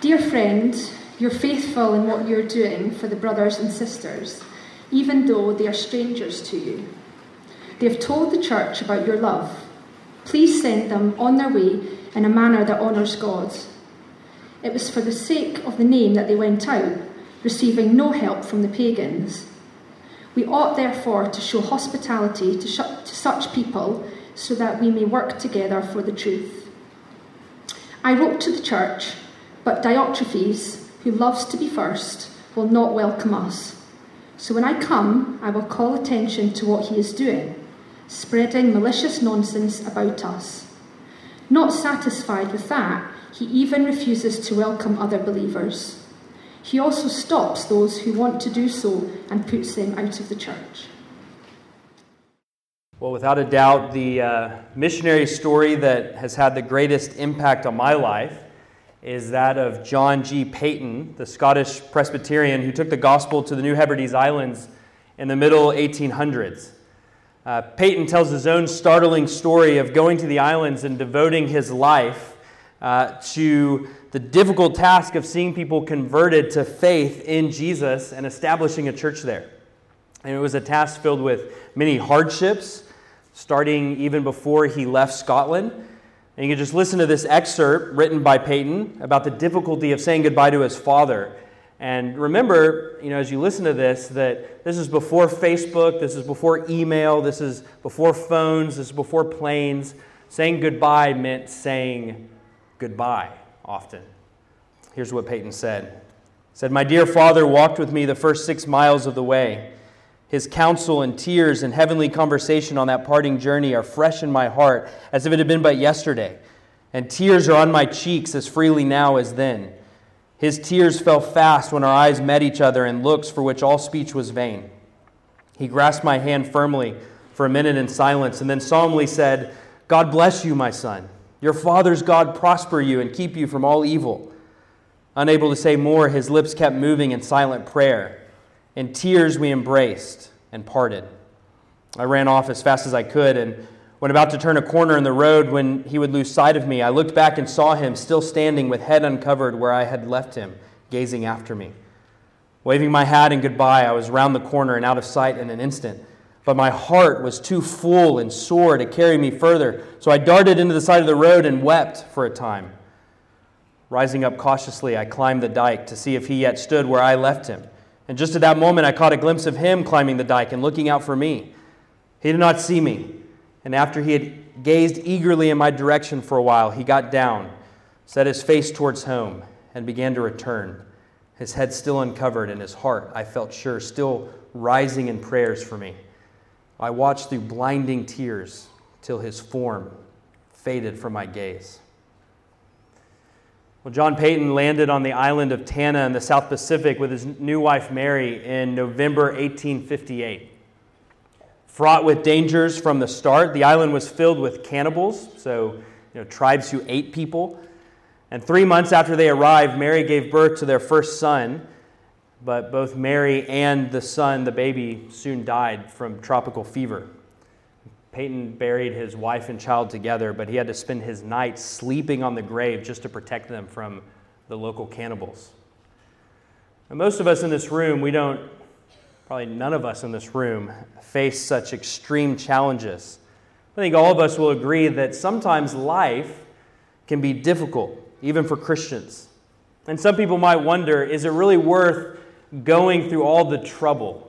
Dear friend, you're faithful in what you're doing for the brothers and sisters, even though they are strangers to you. They have told the church about your love. Please send them on their way in a manner that honours God. It was for the sake of the name that they went out, receiving no help from the pagans. We ought therefore to show hospitality to, sh- to such people so that we may work together for the truth. I wrote to the church, but Diotrephes, who loves to be first, will not welcome us. So when I come, I will call attention to what he is doing, spreading malicious nonsense about us. Not satisfied with that, he even refuses to welcome other believers. He also stops those who want to do so and puts them out of the church. Well, without a doubt, the uh, missionary story that has had the greatest impact on my life is that of John G. Paton, the Scottish Presbyterian who took the gospel to the New Hebrides Islands in the middle 1800s. Uh, Paton tells his own startling story of going to the islands and devoting his life uh, to the difficult task of seeing people converted to faith in Jesus and establishing a church there. And it was a task filled with many hardships, starting even before he left Scotland. And you can just listen to this excerpt written by Paton about the difficulty of saying goodbye to his father. And remember, you know, as you listen to this, that this is before Facebook, this is before email, this is before phones, this is before planes. Saying goodbye meant saying goodbye often. Here's what Paton said. He said, My dear father walked with me the first six miles of the way. His counsel and tears and heavenly conversation on that parting journey are fresh in my heart as if it had been but yesterday, and tears are on my cheeks as freely now as then. His tears fell fast when our eyes met each other in looks for which all speech was vain. He grasped my hand firmly for a minute in silence and then solemnly said, God bless you, my son. Your father's God prosper you and keep you from all evil. Unable to say more, his lips kept moving in silent prayer. In tears, we embraced and parted. I ran off as fast as I could, and when about to turn a corner in the road, when he would lose sight of me, I looked back and saw him still standing with head uncovered where I had left him, gazing after me. Waving my hat in goodbye, I was round the corner and out of sight in an instant. But my heart was too full and sore to carry me further, so I darted into the side of the road and wept for a time. Rising up cautiously, I climbed the dike to see if he yet stood where I left him. And just at that moment, I caught a glimpse of him climbing the dike and looking out for me. He did not see me, and after he had gazed eagerly in my direction for a while, he got down, set his face towards home, and began to return, his head still uncovered and his heart, I felt sure, still rising in prayers for me. I watched through blinding tears till his form faded from my gaze. Well, John Paton landed on the island of Tanna in the South Pacific with his new wife Mary in November 1858. Fraught with dangers from the start, the island was filled with cannibals, so you know, tribes who ate people. And three months after they arrived, Mary gave birth to their first son, but both Mary and the son, the baby, soon died from tropical fever. Paton buried his wife and child together, but he had to spend his nights sleeping on the grave just to protect them from the local cannibals. Most of us in this room, we don't, probably none of us in this room, face such extreme challenges. I think all of us will agree that sometimes life can be difficult, even for Christians. And some people might wonder is it really worth going through all the trouble?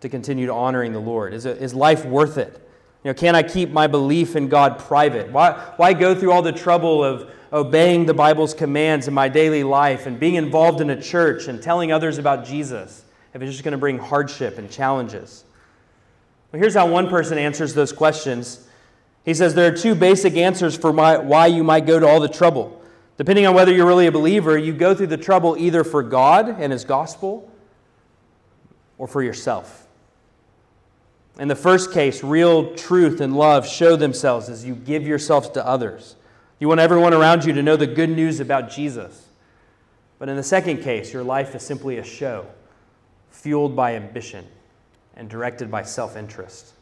To continue to honoring the Lord? Is, it, is life worth it? You know, can I keep my belief in God private? Why, why go through all the trouble of obeying the Bible's commands in my daily life and being involved in a church and telling others about Jesus if it's just going to bring hardship and challenges? Well, here's how one person answers those questions. He says there are two basic answers for my, why you might go to all the trouble. Depending on whether you're really a believer, you go through the trouble either for God and His gospel or for yourself. In the first case, real truth and love show themselves as you give yourselves to others. You want everyone around you to know the good news about Jesus. But in the second case, your life is simply a show, fueled by ambition and directed by self interest.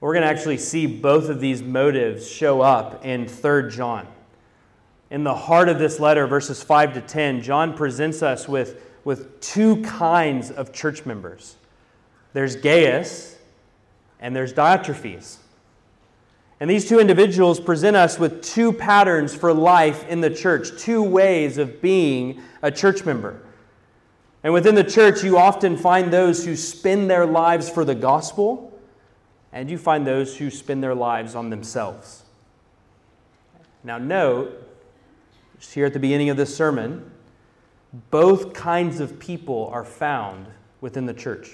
We're going to actually see both of these motives show up in 3 John. In the heart of this letter, verses 5 to 10, John presents us with, with two kinds of church members there's Gaius and there's Diotrephes. And these two individuals present us with two patterns for life in the church, two ways of being a church member. And within the church, you often find those who spend their lives for the gospel, and you find those who spend their lives on themselves. Now, note, just here at the beginning of this sermon, both kinds of people are found within the church.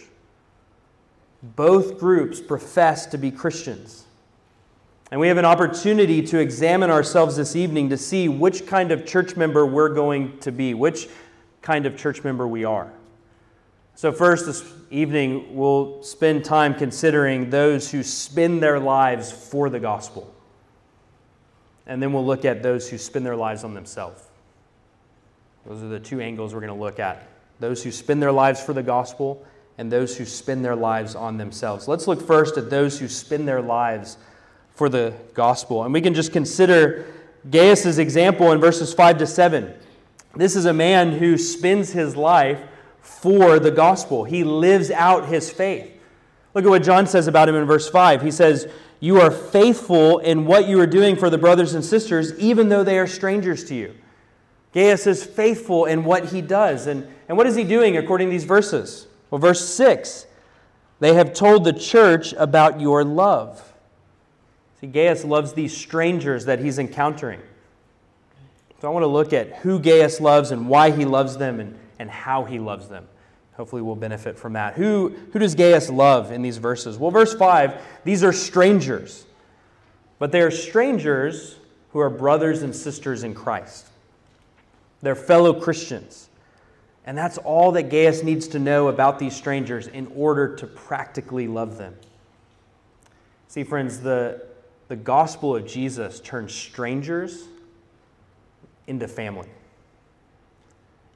Both groups profess to be Christians. And we have an opportunity to examine ourselves this evening to see which kind of church member we're going to be, which kind of church member we are. So, first, this evening, we'll spend time considering those who spend their lives for the gospel. And then we'll look at those who spend their lives on themselves. Those are the two angles we're going to look at those who spend their lives for the gospel and those who spend their lives on themselves. Let's look first at those who spend their lives for the gospel. And we can just consider Gaius' example in verses 5 to 7. This is a man who spends his life for the gospel, he lives out his faith. Look at what John says about him in verse 5. He says, You are faithful in what you are doing for the brothers and sisters, even though they are strangers to you. Gaius is faithful in what he does. And, and what is he doing according to these verses? Well, verse 6 they have told the church about your love. See, Gaius loves these strangers that he's encountering. So I want to look at who Gaius loves and why he loves them and, and how he loves them. Hopefully, we'll benefit from that. Who, who does Gaius love in these verses? Well, verse 5 these are strangers, but they are strangers who are brothers and sisters in Christ. They're fellow Christians. And that's all that Gaius needs to know about these strangers in order to practically love them. See, friends, the, the gospel of Jesus turns strangers into family.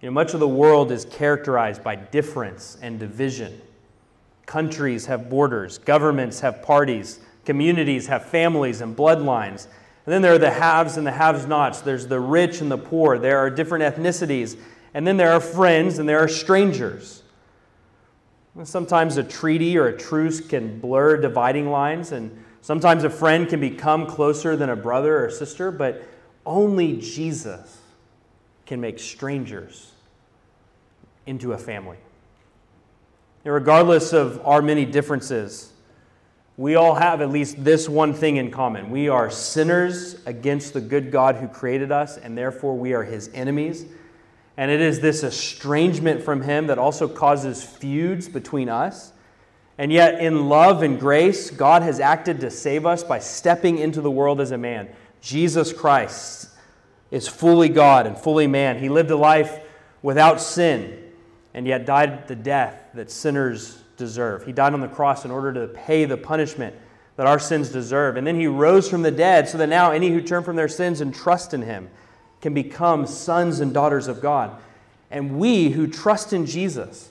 You know, much of the world is characterized by difference and division. Countries have borders, governments have parties, communities have families and bloodlines. And then there are the haves and the haves nots. There's the rich and the poor. There are different ethnicities. And then there are friends and there are strangers. Sometimes a treaty or a truce can blur dividing lines, and sometimes a friend can become closer than a brother or sister, but only Jesus can make strangers into a family. And regardless of our many differences, we all have at least this one thing in common. We are sinners against the good God who created us, and therefore we are his enemies. And it is this estrangement from him that also causes feuds between us. And yet, in love and grace, God has acted to save us by stepping into the world as a man. Jesus Christ is fully God and fully man. He lived a life without sin and yet died the death that sinners deserve. He died on the cross in order to pay the punishment that our sins deserve. And then he rose from the dead so that now any who turn from their sins and trust in him can become sons and daughters of God. And we who trust in Jesus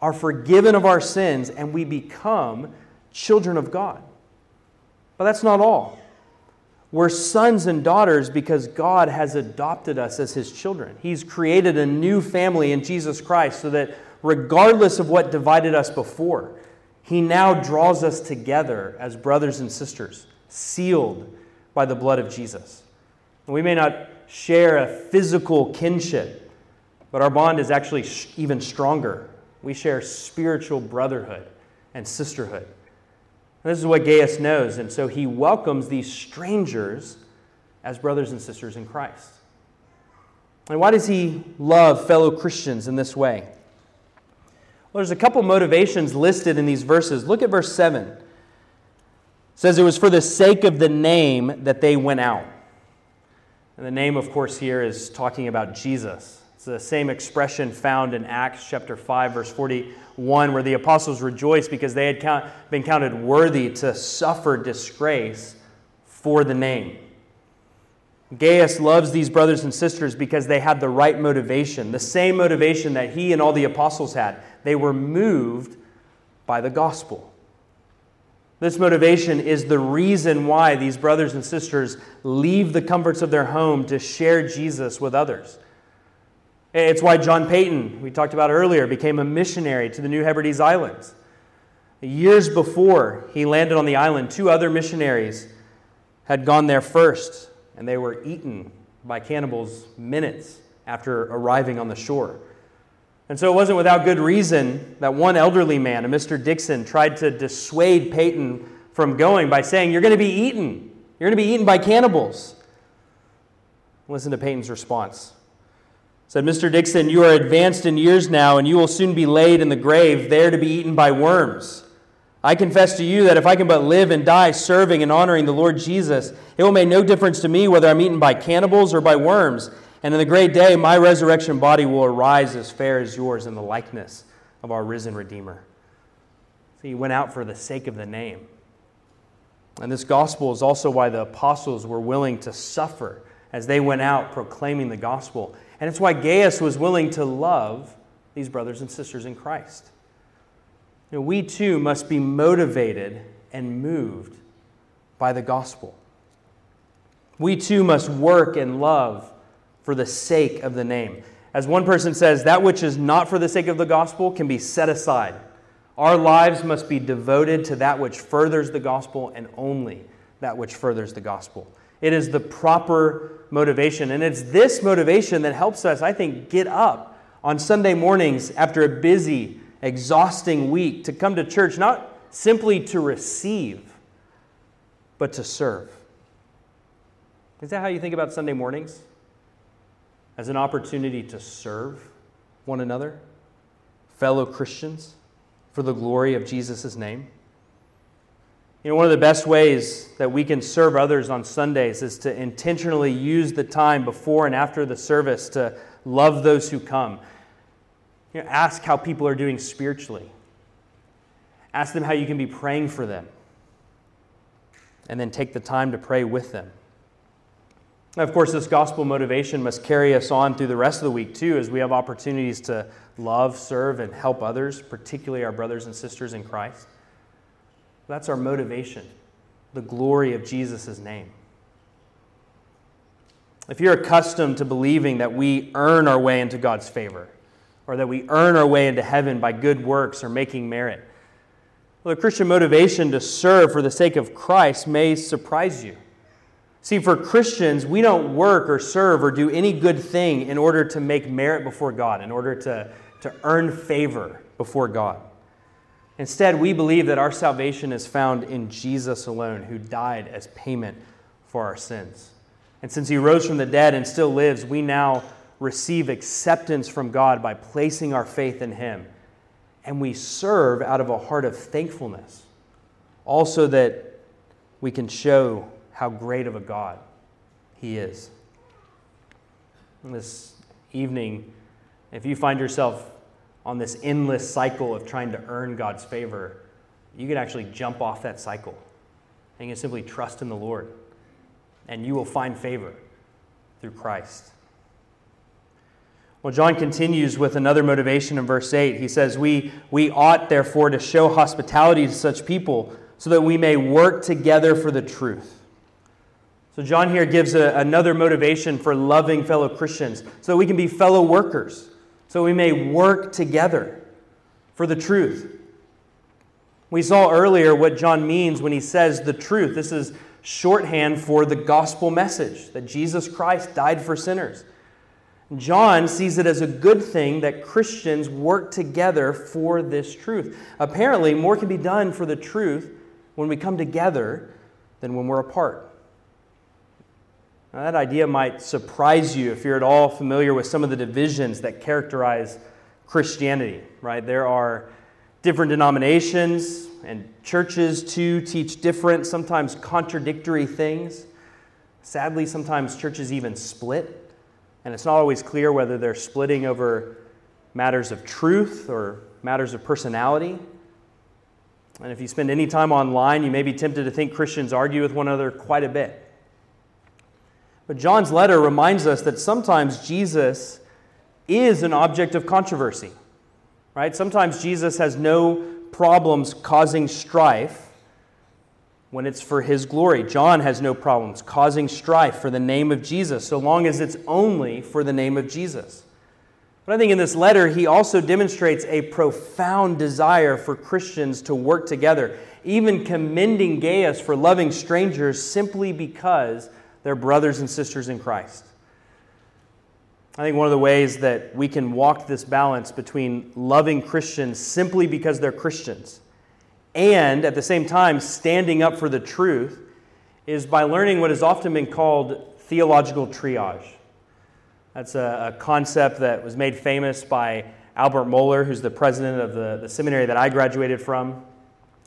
are forgiven of our sins and we become children of God. But that's not all. We're sons and daughters because God has adopted us as his children. He's created a new family in Jesus Christ so that regardless of what divided us before, he now draws us together as brothers and sisters, sealed by the blood of Jesus. we may not share a physical kinship, but our bond is actually even stronger. We share spiritual brotherhood and sisterhood. And this is what Gaius knows, and so he welcomes these strangers as brothers and sisters in Christ. And why does he love fellow Christians in this way? Well, there's a couple motivations listed in these verses. Look at verse 7. It says it was for the sake of the name that they went out. And the name, of course, here is talking about Jesus. It's the same expression found in Acts chapter 5, verse 41, where the apostles rejoiced because they had count, been counted worthy to suffer disgrace for the name. Gaius loves these brothers and sisters because they had the right motivation, the same motivation that he and all the apostles had. They were moved by the gospel. This motivation is the reason why these brothers and sisters leave the comforts of their home to share Jesus with others. It's why John Paton, we talked about earlier, became a missionary to the New Hebrides Islands. Years before he landed on the island, two other missionaries had gone there first, and they were eaten by cannibals minutes after arriving on the shore. And so it wasn't without good reason that one elderly man, a Mr. Dixon, tried to dissuade Paton from going by saying, You're going to be eaten. You're going to be eaten by cannibals. Listen to Paton's response. said, Mr. Dixon, you are advanced in years now, and you will soon be laid in the grave, there to be eaten by worms. I confess to you that if I can but live and die serving and honoring the Lord Jesus, it will make no difference to me whether I'm eaten by cannibals or by worms. And in the great day, my resurrection body will arise as fair as yours in the likeness of our risen Redeemer. So he went out for the sake of the name. And this gospel is also why the apostles were willing to suffer as they went out proclaiming the gospel. And it's why Gaius was willing to love these brothers and sisters in Christ. You know, we too must be motivated and moved by the gospel. We too must work and love for the sake of the name. As one person says, that which is not for the sake of the gospel can be set aside. Our lives must be devoted to that which furthers the gospel and only that which furthers the gospel. It is the proper motivation. And it's this motivation that helps us, I think, get up on Sunday mornings after a busy, exhausting week to come to church, not simply to receive, but to serve. Is that how you think about Sunday mornings? As an opportunity to serve one another, fellow Christians, for the glory of Jesus' name. You know, one of the best ways that we can serve others on Sundays is to intentionally use the time before and after the service to love those who come. You know, ask how people are doing spiritually. Ask them how you can be praying for them. And then take the time to pray with them. Of course, this gospel motivation must carry us on through the rest of the week, too, as we have opportunities to love, serve, and help others, particularly our brothers and sisters in Christ. That's our motivation, the glory of Jesus' name. If you're accustomed to believing that we earn our way into God's favor, or that we earn our way into heaven by good works or making merit, well, the Christian motivation to serve for the sake of Christ may surprise you. See, for Christians, we don't work or serve or do any good thing in order to make merit before God, in order to, to earn favor before God. Instead, we believe that our salvation is found in Jesus alone, who died as payment for our sins. And since he rose from the dead and still lives, we now receive acceptance from God by placing our faith in him. And we serve out of a heart of thankfulness, also that we can show how great of a God He is. this evening, if you find yourself on this endless cycle of trying to earn God's favor, you can actually jump off that cycle and you can simply trust in the Lord, and you will find favor through Christ. Well, John continues with another motivation in verse 8. He says, We, we ought, therefore, to show hospitality to such people so that we may work together for the truth. So, John here gives a, another motivation for loving fellow Christians so that we can be fellow workers, so we may work together for the truth. We saw earlier what John means when he says the truth. This is shorthand for the gospel message that Jesus Christ died for sinners. John sees it as a good thing that Christians work together for this truth. Apparently, more can be done for the truth when we come together than when we're apart. Now, that idea might surprise you if you're at all familiar with some of the divisions that characterize Christianity, right? There are different denominations, and churches too teach different, sometimes contradictory things. Sadly, sometimes churches even split, and it's not always clear whether they're splitting over matters of truth or matters of personality. And if you spend any time online, you may be tempted to think Christians argue with one another quite a bit. But John's letter reminds us that sometimes Jesus is an object of controversy. Right? Sometimes Jesus has no problems causing strife, when it's for his glory. John has no problems causing strife for the name of Jesus, so long as it's only for the name of Jesus. But I think in this letter, he also demonstrates a profound desire for Christians to work together, even commending Gaius for loving strangers simply because they're brothers and sisters in Christ. I think one of the ways that we can walk this balance between loving Christians simply because they're Christians and at the same time standing up for the truth is by learning what has often been called theological triage. That's a, a, concept that was made famous by Albert Mohler, who's the president of the, the seminary that I graduated from.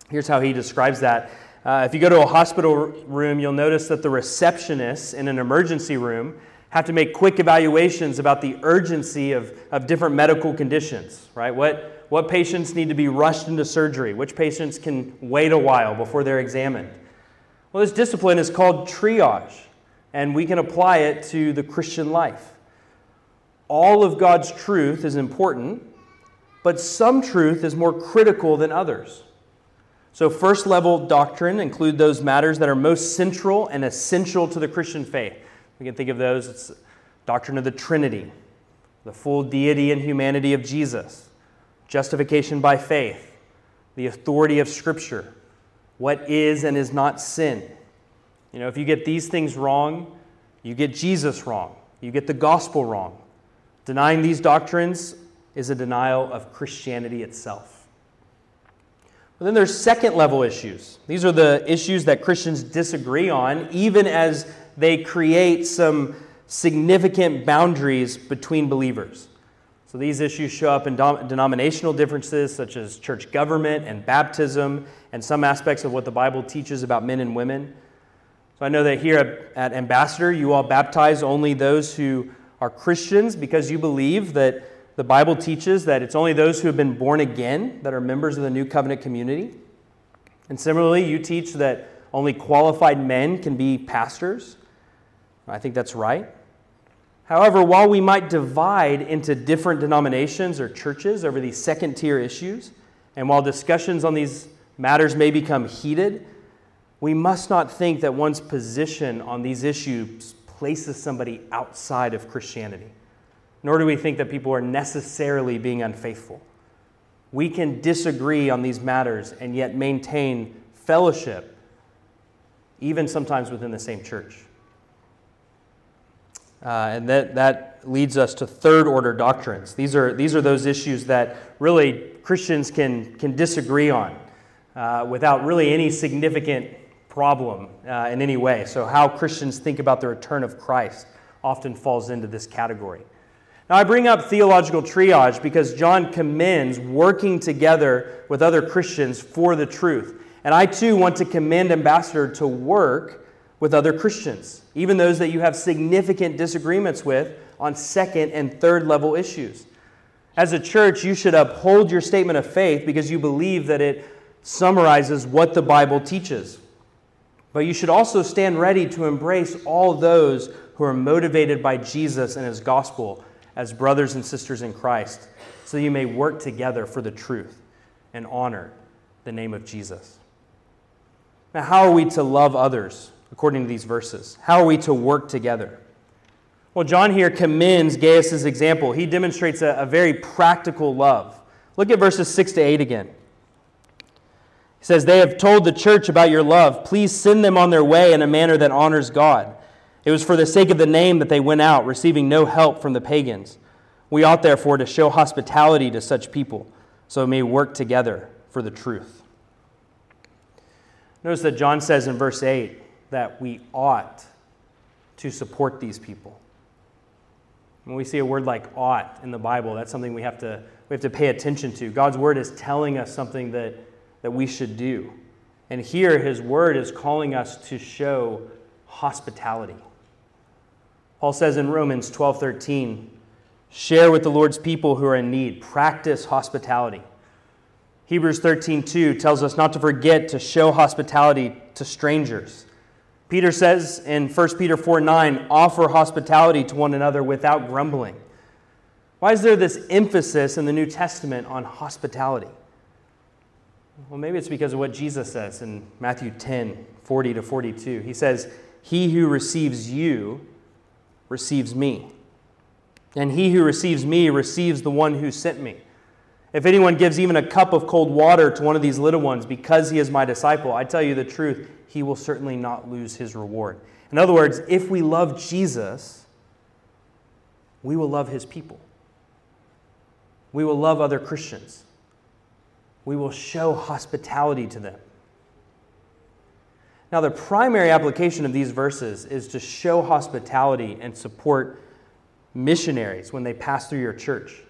Here's how he describes that. Uh, if you go to a hospital room, you'll notice that the receptionists in an emergency room have to make quick evaluations about the urgency of, of different medical conditions, right? What, what patients need to be rushed into surgery, which patients can wait a while before they're examined. Well, this discipline is called triage, and we can apply it to the Christian life all of God's truth is important, but some truth is more critical than others. So, first level doctrine include those matters that are most central and essential to the Christian faith. We can think of those it's doctrine of the Trinity, the full deity and humanity of Jesus, justification by faith, the authority of Scripture, what is and is not sin. You know, if you get these things wrong, you get Jesus wrong, you get the gospel wrong. Denying these doctrines is a denial of Christianity itself. But then there's second level issues. These are the issues that Christians disagree on, even as they create some significant boundaries between believers. So these issues show up in denominational differences such as church government and baptism and some aspects of what the Bible teaches about men and women. So I know that here at Ambassador, you all baptize only those who are Christians because you believe that the Bible teaches that it's only those who have been born again that are members of the new covenant community. And similarly, you teach that only qualified men can be pastors. I think that's right. However, while we might divide into different denominations or churches over these second tier issues, and while discussions on these matters may become heated, we must not think that one's position on these issues places somebody outside of Christianity, nor do we think that people are necessarily being unfaithful. We can disagree on these matters and yet maintain fellowship, even sometimes within the same church. Uh, and that, that leads us to third order doctrines. These are, these are those issues that really Christians can, can disagree on uh, without really any significant problem uh, in any way. So, how Christians think about the return of Christ often falls into this category. Now, I bring up theological triage because John commends working together with other Christians for the truth. And I too want to commend Ambassador to work with other Christians, even those that you have significant disagreements with on second and third level issues. As a church, you should uphold your statement of faith because you believe that it summarizes what the Bible teaches. But you should also stand ready to embrace all those who are motivated by Jesus and his gospel as brothers and sisters in Christ, so you may work together for the truth and honor the name of Jesus. Now, how are we to love others according to these verses? How are we to work together? Well, John here commends Gaius' example. He demonstrates a, a very practical love. Look at verses 6 to 8 again. He says, They have told the church about your love. Please send them on their way in a manner that honors God. It was for the sake of the name that they went out, receiving no help from the pagans. We ought therefore to show hospitality to such people, so we may work together for the truth. Notice that John says in verse 8 that we ought to support these people. When we see a word like ought in the Bible, that's something we have to, we have to pay attention to. God's word is telling us something that that we should do. And here, his word is calling us to show hospitality. Paul says in Romans 12 13, share with the Lord's people who are in need, practice hospitality. Hebrews 13 2 tells us not to forget to show hospitality to strangers. Peter says in 1 Peter 4 9, offer hospitality to one another without grumbling. Why is there this emphasis in the New Testament on hospitality? Well, maybe it's because of what Jesus says in Matthew 10 40 to 42. He says, He who receives you receives me, and he who receives me receives the one who sent me. If anyone gives even a cup of cold water to one of these little ones because he is my disciple, I tell you the truth, he will certainly not lose his reward. In other words, if we love Jesus, we will love his people. We will love other Christians. We will show hospitality to them. Now, the primary application of these verses is to show hospitality and support missionaries when they pass through your church.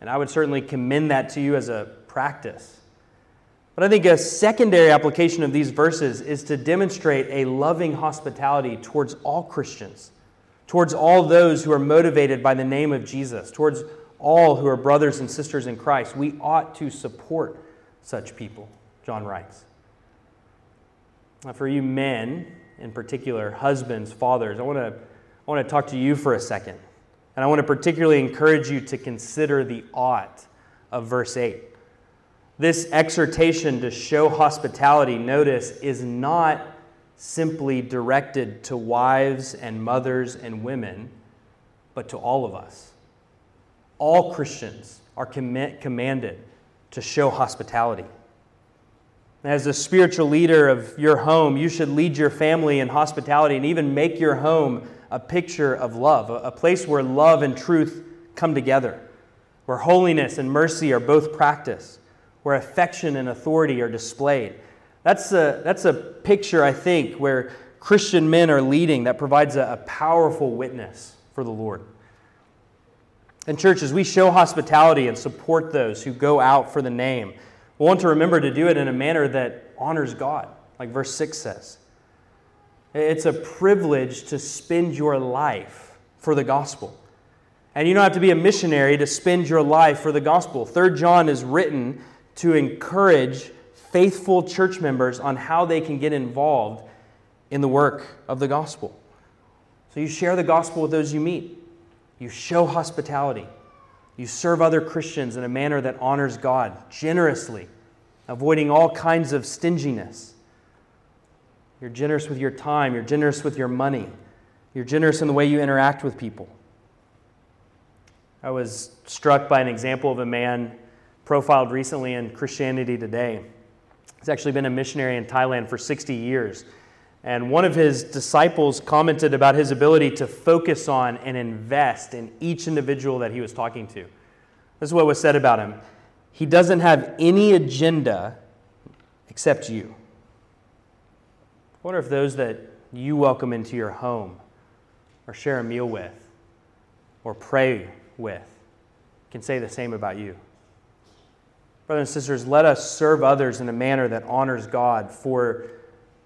And I would certainly commend that to you as a practice. But I think a secondary application of these verses is to demonstrate a loving hospitality towards all Christians, towards all those who are motivated by the name of Jesus, towards all who are brothers and sisters in Christ. We ought to support such people, John writes. Now, for you men in particular, husbands, fathers, I want to, I want to talk to you for a second. And I want to particularly encourage you to consider the ought of verse 8. This exhortation to show hospitality, notice, is not simply directed to wives and mothers and women, but to all of us. All Christians are comm- commanded to show hospitality. As a spiritual leader of your home, you should lead your family in hospitality and even make your home a picture of love, a place where love and truth come together, where holiness and mercy are both practiced, where affection and authority are displayed. That's a, that's a picture, I think, where Christian men are leading that provides a, a powerful witness for the Lord. In churches, we show hospitality and support those who go out for the name. We want to remember to do it in a manner that honors God, like verse 6 says. It's a privilege to spend your life for the gospel. And you don't have to be a missionary to spend your life for the gospel. Third John is written to encourage faithful church members on how they can get involved in the work of the gospel. So you share the gospel with those you meet. You show hospitality. You serve other Christians in a manner that honors God generously, avoiding all kinds of stinginess. You're generous with your time. You're generous with your money. You're generous in the way you interact with people. I was struck by an example of a man profiled recently in Christianity Today. He's actually been a missionary in Thailand for 60 years. And one of his disciples commented about his ability to focus on and invest in each individual that he was talking to. This is what was said about him. He doesn't have any agenda except you. Wonder if those that you welcome into your home or share a meal with or pray with can say the same about you. Brothers and sisters, let us serve others in a manner that honors God for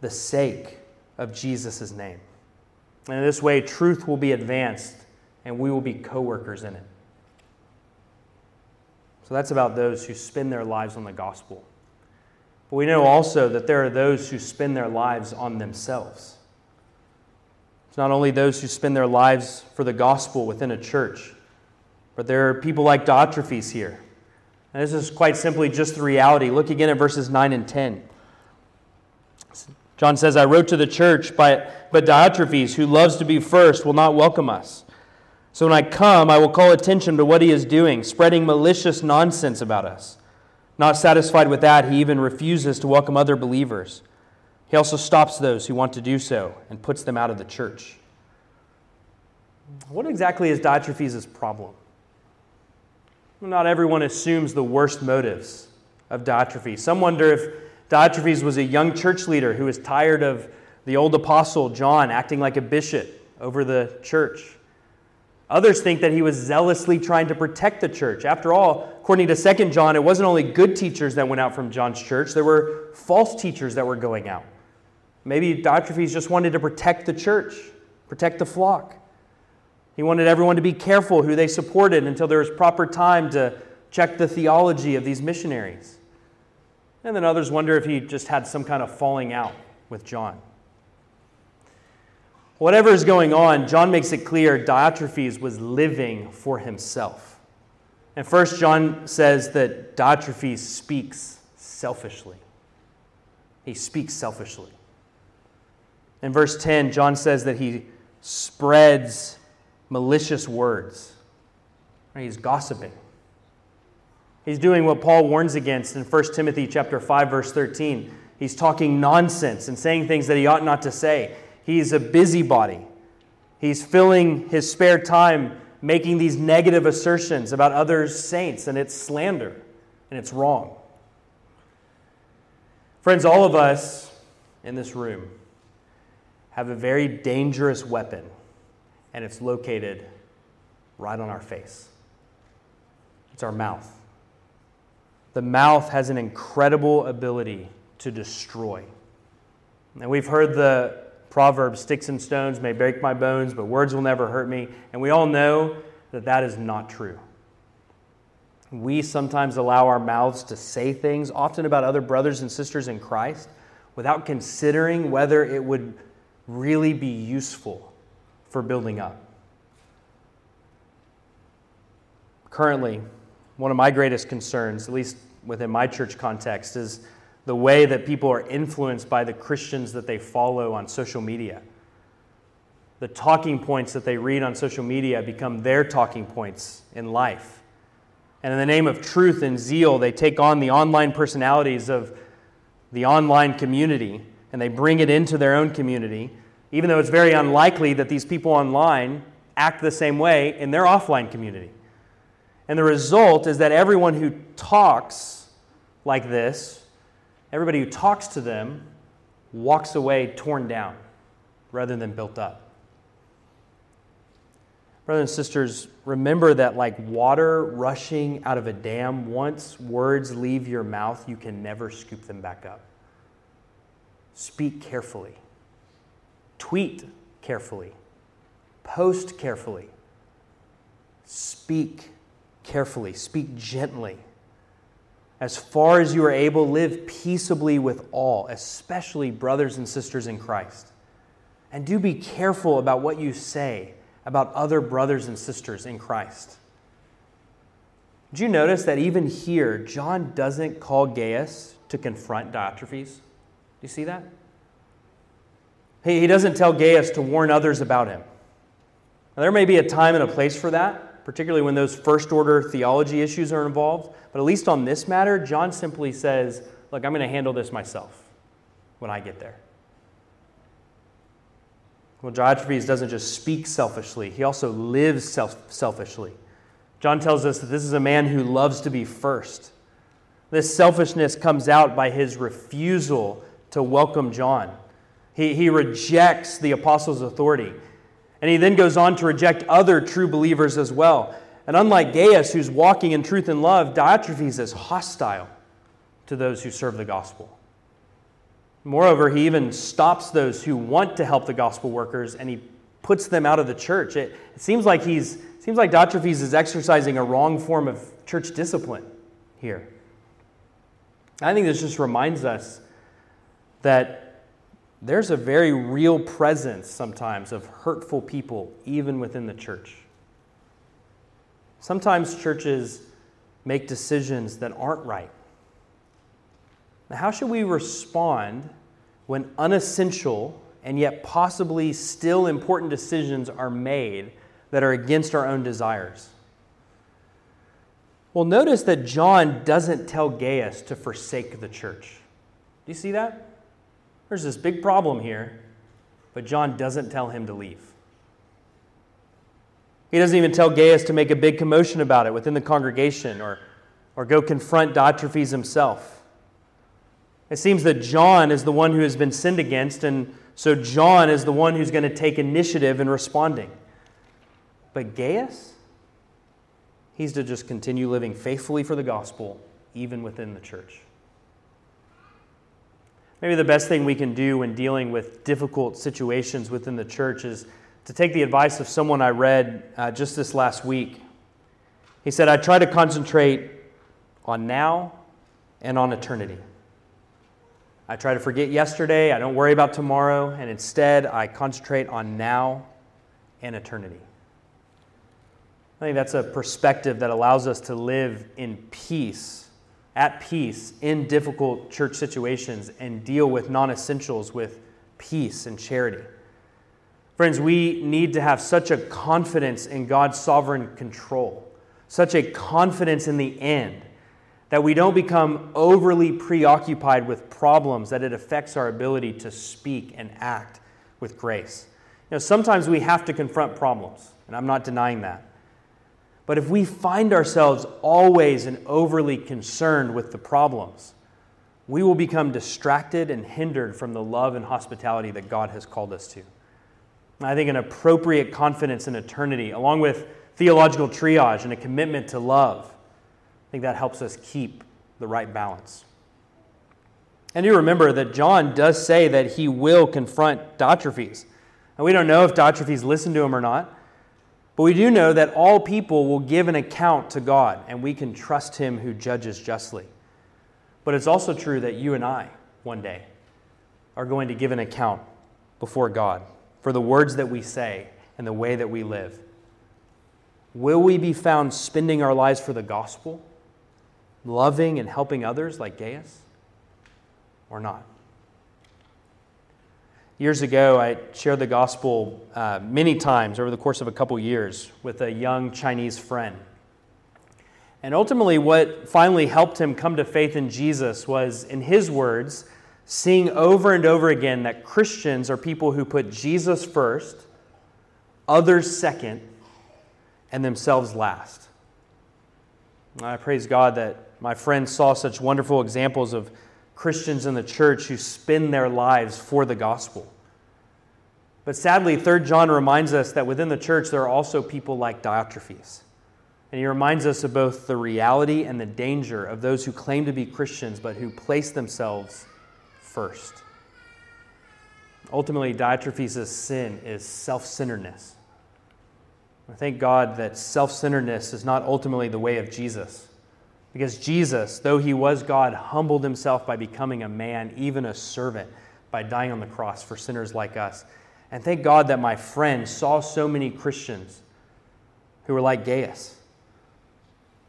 the sake of Jesus' name. And in this way, truth will be advanced and we will be co workers in it. So that's about those who spend their lives on the gospel. But we know also that there are those who spend their lives on themselves. It's not only those who spend their lives for the gospel within a church, but there are people like Diotrephes here. And this is quite simply just the reality. Look again at verses 9 and 10. John says, I wrote to the church, but, but Diotrephes, who loves to be first, will not welcome us. So when I come, I will call attention to what he is doing, spreading malicious nonsense about us. Not satisfied with that, he even refuses to welcome other believers. He also stops those who want to do so and puts them out of the church. What exactly is Diotrephes' problem? Not everyone assumes the worst motives of Diotrephes. Some wonder if Diotrephes was a young church leader who was tired of the old apostle John acting like a bishop over the church. Others think that he was zealously trying to protect the church. After all, according to 2 John, it wasn't only good teachers that went out from John's church, there were false teachers that were going out. Maybe Diotrephes just wanted to protect the church, protect the flock. He wanted everyone to be careful who they supported until there was proper time to check the theology of these missionaries. And then others wonder if he just had some kind of falling out with John. Whatever is going on, John makes it clear Diotrephes was living for himself. And first, John says that Diotrephes speaks selfishly. he speaks selfishly. In verse 10, John says that he spreads malicious words. He's gossiping. He's doing what Paul warns against in 1 Timothy chapter 5 verse 13. He's talking nonsense and saying things that he ought not to say. He's a busybody. He's filling his spare time making these negative assertions about other saints, and it's slander, and it's wrong. Friends, all of us in this room have a very dangerous weapon, and it's located right on our face. It's our mouth. The mouth has an incredible ability to destroy. And we've heard the proverb sticks and stones may break my bones, but words will never hurt me. And we all know that that is not true. We sometimes allow our mouths to say things, often about other brothers and sisters in Christ, without considering whether it would really be useful for building up. Currently, one of my greatest concerns, at least within my church context, is the way that people are influenced by the Christians that they follow on social media. The talking points that they read on social media become their talking points in life. And in the name of truth and zeal, they take on the online personalities of the online community and they bring it into their own community, even though it's very unlikely that these people online act the same way in their offline community. And the result is that everyone who talks like this Everybody who talks to them walks away torn down rather than built up. Brothers and sisters, remember that, like water rushing out of a dam, once words leave your mouth, you can never scoop them back up. Speak carefully, tweet carefully, post carefully, speak carefully, speak gently as far as you are able, live peaceably with all, especially brothers and sisters in Christ. And do be careful about what you say about other brothers and sisters in Christ. Did you notice that even here, John doesn't call Gaius to confront Diotrephes? Do you see that? He, he doesn't tell Gaius to warn others about him. Now, there may be a time and a place for that, particularly when those first order theology issues are involved. But at least on this matter, John simply says, Look, I'm going to handle this myself when I get there. Well, Diotrephes doesn't just speak selfishly, he also lives self- selfishly. John tells us that this is a man who loves to be first. This selfishness comes out by his refusal to welcome John. He, he rejects the apostles' authority. And he then goes on to reject other true believers as well. And unlike Gaius, who's walking in truth and love, Diotrephes is hostile to those who serve the gospel. Moreover, he even stops those who want to help the gospel workers and he puts them out of the church. It, it seems like he's seems like Diotrephes is exercising a wrong form of church discipline here. I think this just reminds us that there's a very real presence sometimes of hurtful people, even within the church. Sometimes churches make decisions that aren't right. Now, how should we respond when unessential and yet possibly still important decisions are made that are against our own desires? Well, notice that John doesn't tell Gaius to forsake the church. Do you see that? There's this big problem here, but John doesn't tell him to leave. He doesn't even tell Gaius to make a big commotion about it within the congregation or, or go confront Diotrephes himself. It seems that John is the one who has been sinned against, and so John is the one who's going to take initiative in responding. But Gaius, he's to just continue living faithfully for the gospel, even within the church. Maybe the best thing we can do when dealing with difficult situations within the church is to take the advice of someone I read uh, just this last week. He said, I try to concentrate on now and on eternity. I try to forget yesterday, I don't worry about tomorrow, and instead I concentrate on now and eternity. I think that's a perspective that allows us to live in peace at peace in difficult church situations and deal with non essentials with peace and charity. Friends, we need to have such a confidence in God's sovereign control, such a confidence in the end, that we don't become overly preoccupied with problems that it affects our ability to speak and act with grace. You know, sometimes we have to confront problems, and I'm not denying that. But if we find ourselves always and overly concerned with the problems, we will become distracted and hindered from the love and hospitality that God has called us to. I think an appropriate confidence in eternity, along with theological triage and a commitment to love, I think that helps us keep the right balance. And you remember that John does say that he will confront Diotrephes. And we don't know if Diotrephes listened to him or not, but we do know that all people will give an account to God, and we can trust him who judges justly. But it's also true that you and I, one day, are going to give an account before God for the words that we say and the way that we live. Will we be found spending our lives for the gospel, loving and helping others like Gaius, or not? Years ago, I shared the gospel uh, many times over the course of a couple years with a young Chinese friend. And ultimately, what finally helped him come to faith in Jesus was, in his words, seeing over and over again that Christians are people who put Jesus first, others second, and themselves last. I praise God that my friend saw such wonderful examples of Christians in the church who spend their lives for the gospel. But sadly, 3 John reminds us that within the church there are also people like Diotrephes and he reminds us of both the reality and the danger of those who claim to be Christians but who place themselves first. Ultimately, Diotrephes' sin is self centeredness. I thank God that self centeredness is not ultimately the way of Jesus. Because Jesus, though he was God, humbled himself by becoming a man, even a servant, by dying on the cross for sinners like us. And thank God that my friend saw so many Christians who were like Gaius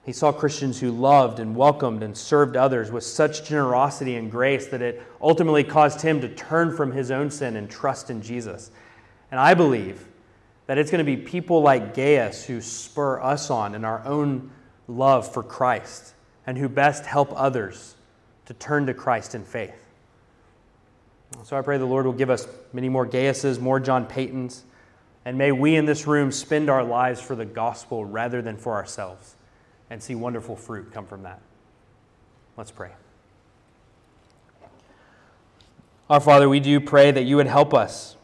he saw Christians who loved and welcomed and served others with such generosity and grace that it ultimately caused him to turn from his own sin and trust in Jesus. And I believe that it's going to be people like Gaius who spur us on in our own love for Christ and who best help others to turn to Christ in faith. So I pray the Lord will give us many more Gaiuses, more John Patons, and may we in this room spend our lives for the gospel rather than for ourselves and see wonderful fruit come from that. Let's pray. Our Father, we do pray that you would help us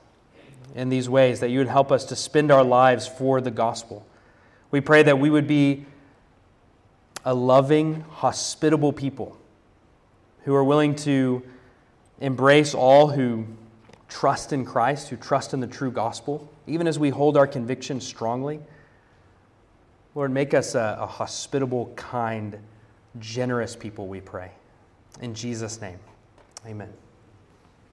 in these ways, that you would help us to spend our lives for the gospel. We pray that we would be a loving, hospitable people who are willing to embrace all who trust in Christ, who trust in the true gospel, even as we hold our convictions strongly. Lord, make us a, a hospitable, kind, generous people, we pray. In Jesus' name, amen.